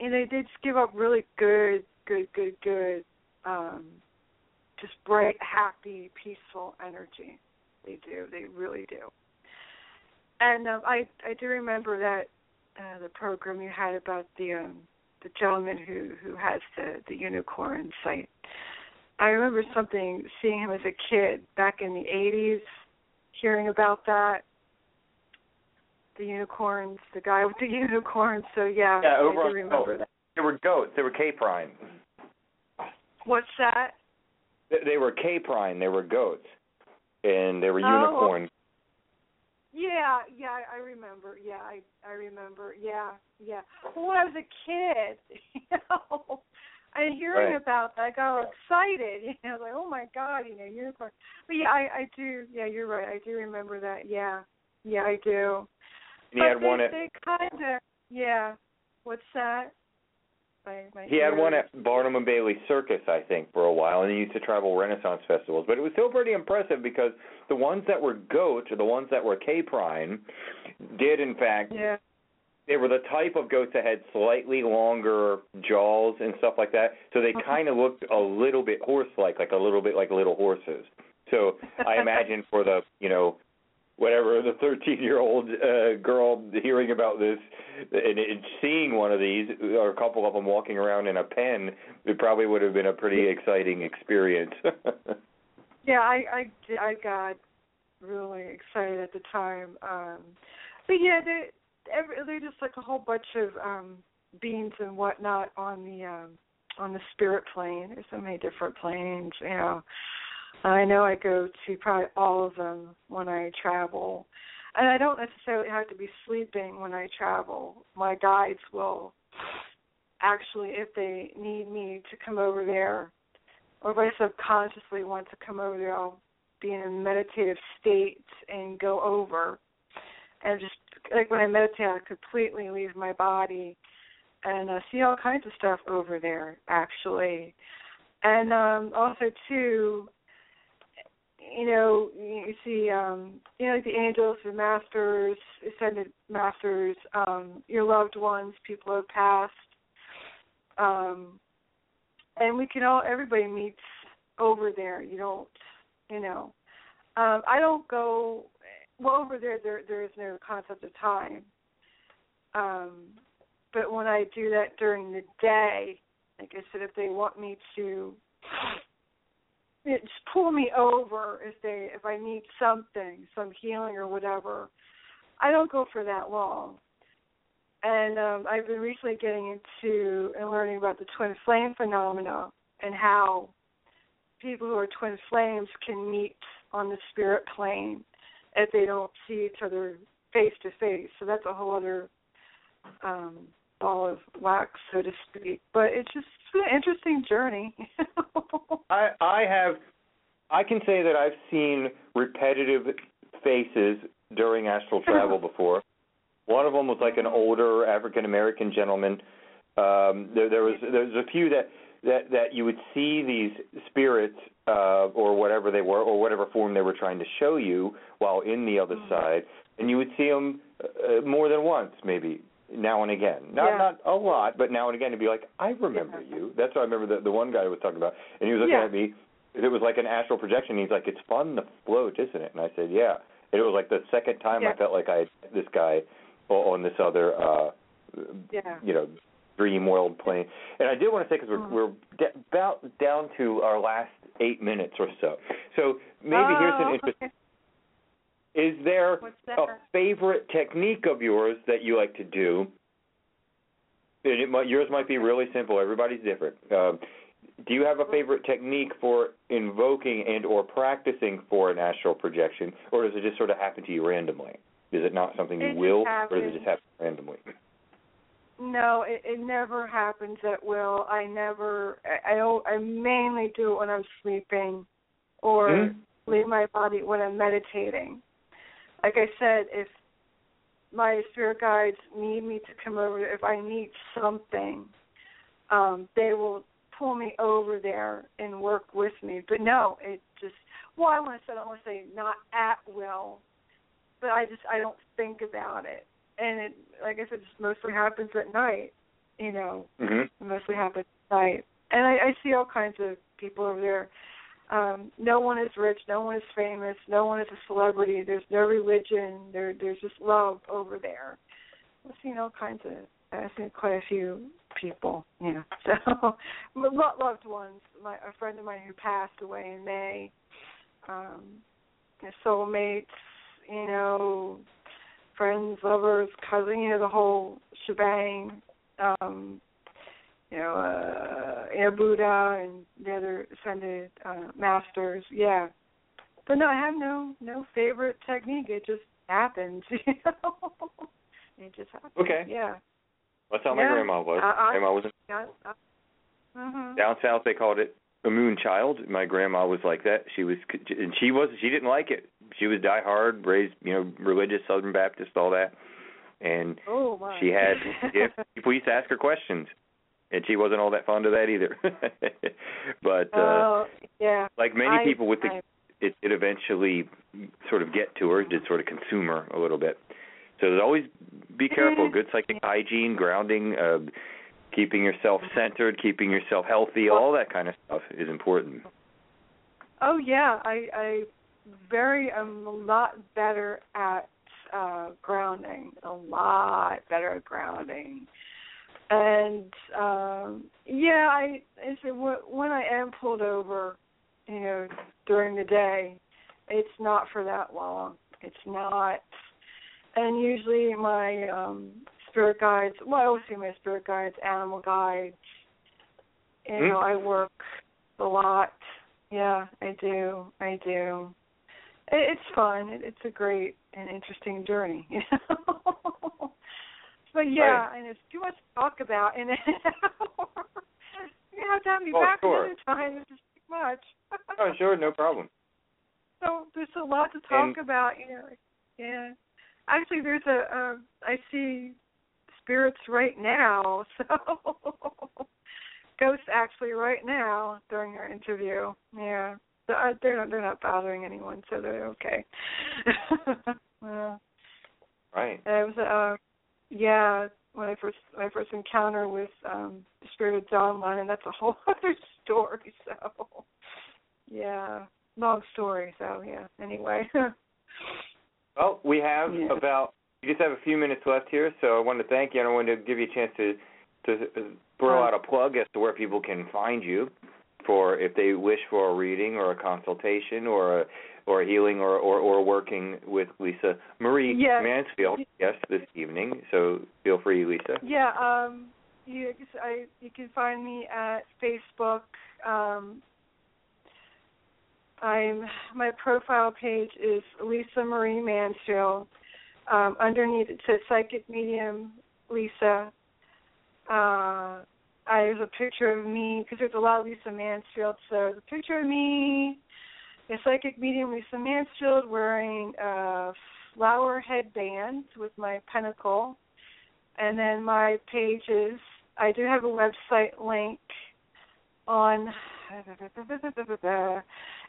and they they just give up really good, good, good, good, um, just bright, happy, peaceful energy. They do. They really do. And um, I I do remember that uh, the program you had about the um, the gentleman who who has the the unicorn site. I remember something seeing him as a kid back in the '80s, hearing about that. The unicorns, the guy with the unicorn. So yeah, Yeah, over I do remember oh. that. They were goats. They were caprine. What's that? They, they were caprine. They were goats, and they were Oh. unicorn. Yeah, yeah, I remember. Yeah, I I remember. Yeah, yeah. Well, when I was a kid, you know, and hearing Right. about that, I got all excited. You know, like, oh my god, you know, unicorn. But yeah, I I do. Yeah, you're right. I do remember that. Yeah, yeah, I do. And he but had they, one at They kind of. Yeah. What's that? My, my he had one at Barnum and Bailey Circus, I think, for a while, and he used to travel Renaissance festivals. But it was still pretty impressive because the ones that were goats, or the ones that were caprine, did in fact Yeah. they were the type of goats that had slightly longer jaws and stuff like that. So they Mhm. kind of looked a little bit horse-like, like a little bit like little horses. So I imagine for the you know whatever the 13 year old uh, girl hearing about this and, and seeing one of these or a couple of them walking around in a pen, it probably would have been a pretty exciting experience. Yeah, I I I got really excited at the time. Um but yeah, they every they're just like a whole bunch of um beings and whatnot on the um on the spirit plane. There's so many different planes, you know. I know I go to probably all of them when I travel. And I don't necessarily have to be sleeping when I travel. My guides will actually if they need me to come over there or if I subconsciously want to come over there, I'll be in a meditative state and go over. And just like when I meditate, I completely leave my body and uh, see all kinds of stuff over there, actually. And um also too, you know, you see, um, you know, like the angels, the masters, ascended masters, um, your loved ones, people who have passed. Um, and we can all everybody meets over there you don't you know um i don't go well over there there there is no concept of time um but when i do that during the day like i said if they want me to it just pull me over if they if i need something some healing or whatever i don't go for that long and um, I've been recently getting into and learning about the twin flame phenomena. and how people who are twin flames can meet on the spirit plane if they don't see each other face to face. So that's a whole other um ball of wax, so to speak. But it's just an interesting journey. I I have I can say that I've seen repetitive faces during astral travel before. One of them was like an older African American gentleman. Um, there, there was there's a few that that that you would see these spirits uh, or whatever they were or whatever form they were trying to show you while in the other Mhm. side, and you would see them uh, more than once, maybe now and again. Not Yeah. not a lot, but now and again to be like, I remember Yeah. you. That's what I remember the the one guy I was talking about, and he was looking Yeah. at me. It was like an astral projection. He's like, "It's fun to float, isn't it?" And I said, "Yeah." And it was like the second time I felt like I had this guy on this other, uh you know, dream world plane. And I did want to say because we're Mhm. we're d- about down to our last eight minutes or so. So maybe here's an Oh, interest. okay. Is there a favorite technique of yours that you like to do? And it might, yours might be really simple. Everybody's different. Um, do you have a favorite technique for invoking and or practicing for an astral projection, or does it just sort of happen to you randomly? Is it not something you It will, or does it just happen randomly? No, it, it never happens at will. I never. I, I I mainly do it when I'm sleeping, or Mhm. leave my body when I'm meditating. Like I said, if my spirit guides need me to come over, if I need something, um, they will pull me over there and work with me. But no, it just. Well, I want to say I don't want to say not at will, but I just I don't think about it and it like I said, just mostly happens at night. You know, hmm it mostly happens at night. And I, I see all kinds of people over there. Um, no one is rich, no one is famous, no one is a celebrity. There's no religion. There there's just love over there. I've seen all kinds of I've seen quite a few people, yeah. So lo- loved ones. My a friend of mine who passed away in May. Um soulmates, you know, friends, lovers, cousins, you know, the whole shebang. Um, you know, uh, know, Buddha and the other ascended uh, masters. Yeah, but no, I have no no favorite technique. It just happens. You know, it just happens. Okay. Yeah. That's how my Yeah. grandma was. I- I- grandma was Yeah. Uh, mhm. down south. They called it a moon child. My grandma was like that. She was, and she was. She didn't like it. She was die hard, raised, you know, religious, Southern Baptist, all that. And Oh my. she had yeah, people used to ask her questions, and she wasn't all that fond of that either. but uh Oh yeah. like many I- people with the, I- it, it eventually sort of get to her, did sort of consume her a little bit. So there's always be careful. Mhm. Good psychic hygiene, grounding, uh, keeping yourself centered, keeping yourself healthy, all that kind of stuff is important. Oh yeah, I I very am a lot better at uh grounding, a lot better at grounding. And um yeah, I I say wh- when I am pulled over, you know, during the day, it's not for that long. It's not and usually my um spirit guides well I always see my spirit guides, animal guides. You know, Hmm. I work a lot yeah, I do. I do. It, it's fun. It, it's a great and interesting journey, you know. But yeah, and it's too much to talk about in an hour. you have to have me Oh, back sure. another time. It's just too much. Oh, sure, no problem. So there's a lot to talk And- about. You know, yeah. Actually, there's a. Uh, I see spirits right now. So ghosts actually right now during our interview. Yeah, they're uh, they're not, they're not bothering anyone, so they're okay. yeah. Right. And it was uh yeah, when I first my first encounter with um the spirit of John Lennon, that's a whole other story, so yeah. Long story, so yeah. Anyway. Well, we have Yeah. about we just have a few minutes left here, so I wanted to thank you and I wanted to give you a chance to to uh, throw out a plug as to where people can find you for if they wish for a reading or a consultation or a or healing or or, or working with Lisa Marie Yes. Mansfield yes this evening. So feel free, Lisa. Yeah, um, you I, you can find me at Facebook Um, I'm my profile page is Lisa Marie Mansfield. Um, underneath it says Psychic Medium Lisa. Uh, I, there's a picture of me because there's a lot of Lisa Mansfield. So there's a picture of me, a psychic medium Lisa Mansfield wearing a flower headband with my pentacle, and then my pages. I do have a website link on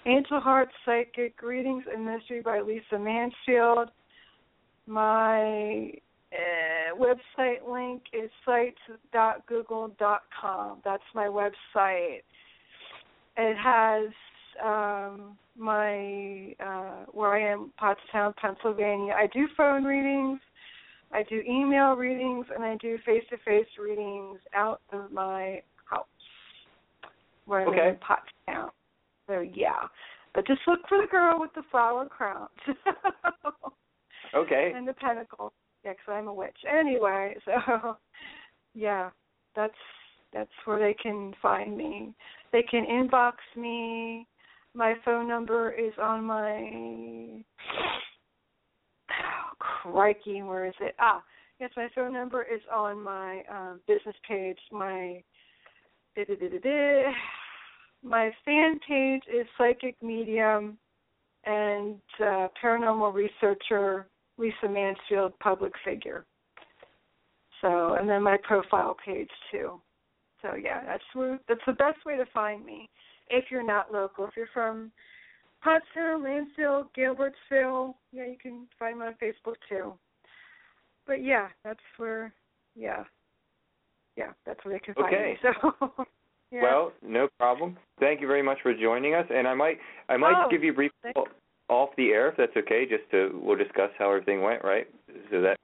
Angel Heart Psychic Readings and Mystery by Lisa Mansfield. My uh, website link is sites.google.com. That's my website. It has um, my uh, where I am, Pottstown, Pennsylvania. I do phone readings, I do email readings, and I do face-to-face readings out of my house where Okay. in Pottstown. So yeah, but just look for the girl with the flower crown Okay. and the pentacle. Yeah, 'cause I'm a witch. Anyway, so yeah, that's that's where they can find me. They can inbox me. My phone number is on my oh, crikey, where is it? Ah, yes, my phone number is on my um, business page. My my fan page is psychic medium and uh, paranormal researcher Lisa Mansfield, public figure. So, and then my profile page too. So yeah, that's where that's the best way to find me. If you're not local, if you're from Pottstown, Lansdale, Gilbertsville, yeah, you can find me on Facebook too. But yeah, that's where, yeah, yeah, that's where they can find me. So, yeah. Well, no problem. Thank you very much for joining us, and I might I might Oh, give you a brief thank- call off the air if that's okay. Just to we'll discuss how everything went, right? So that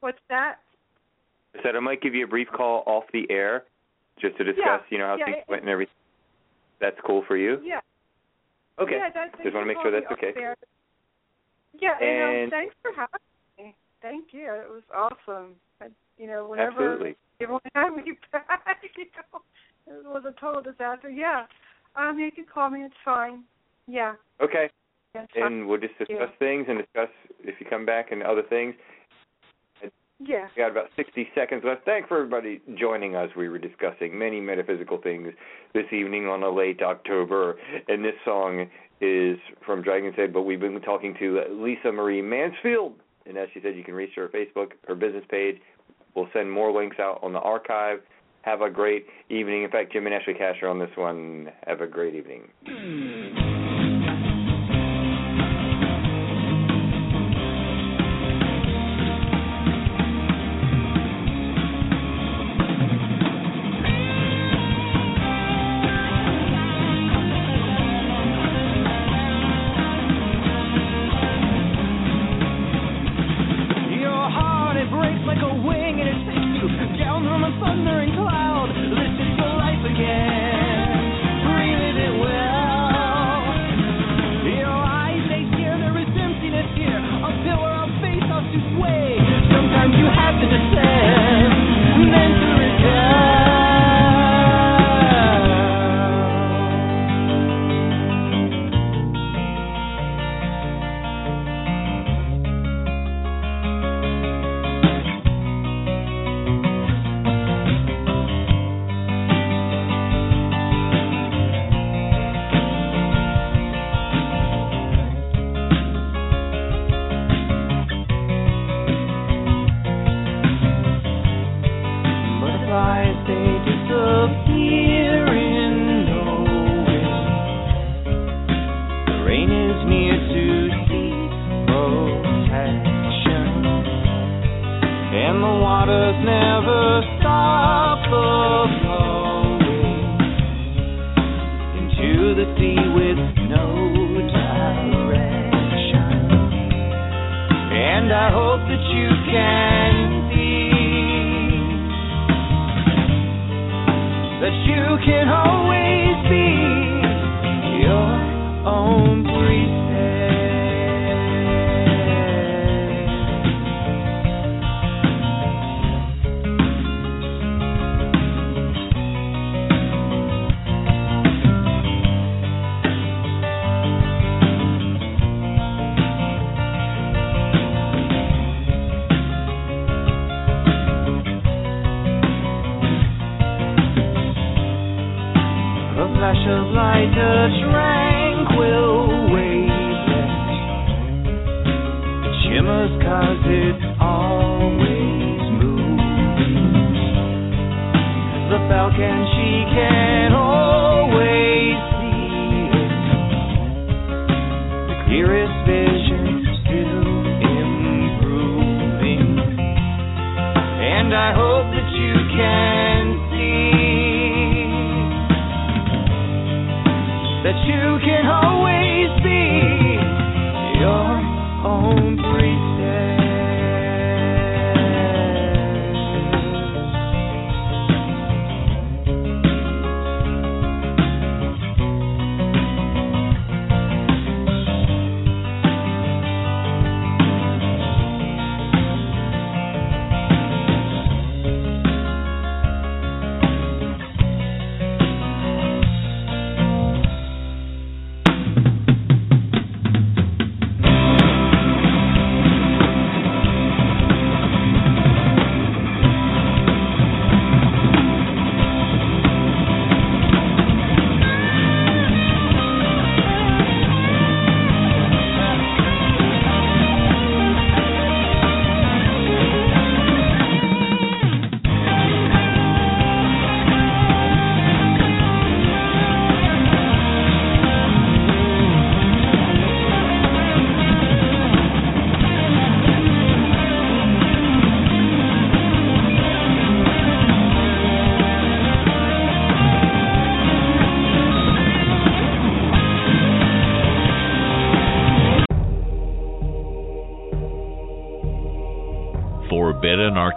what's that? I said I might give you a brief call off the air, just to discuss, Yeah, you know, how yeah, things it- went and everything. That's cool for you. Yeah. Okay. Yeah, that's, Just wanna make sure that's okay. There. Yeah, you know, And- thanks for having me. Thank you. It was awesome. I, you know, whenever Absolutely. you want to have me back, you know, it was a total disaster. Yeah. Um, you can call me. It's fine. Yeah. Okay. yeah it's fine. And we'll just you. discuss things and discuss if you come back and other things. Yeah. We got about 60 seconds left. Thanks for everybody joining us. We were discussing many metaphysical things this evening on a late October, and this song is from Dragon's Head, but we've been talking to Lisa Marie Mansfield. And as she said, you can reach her Facebook, her business page. We'll send more links out on the archive. Have a great evening. In fact, Jim and Ashley Cash are on this one. Have a great evening. I hope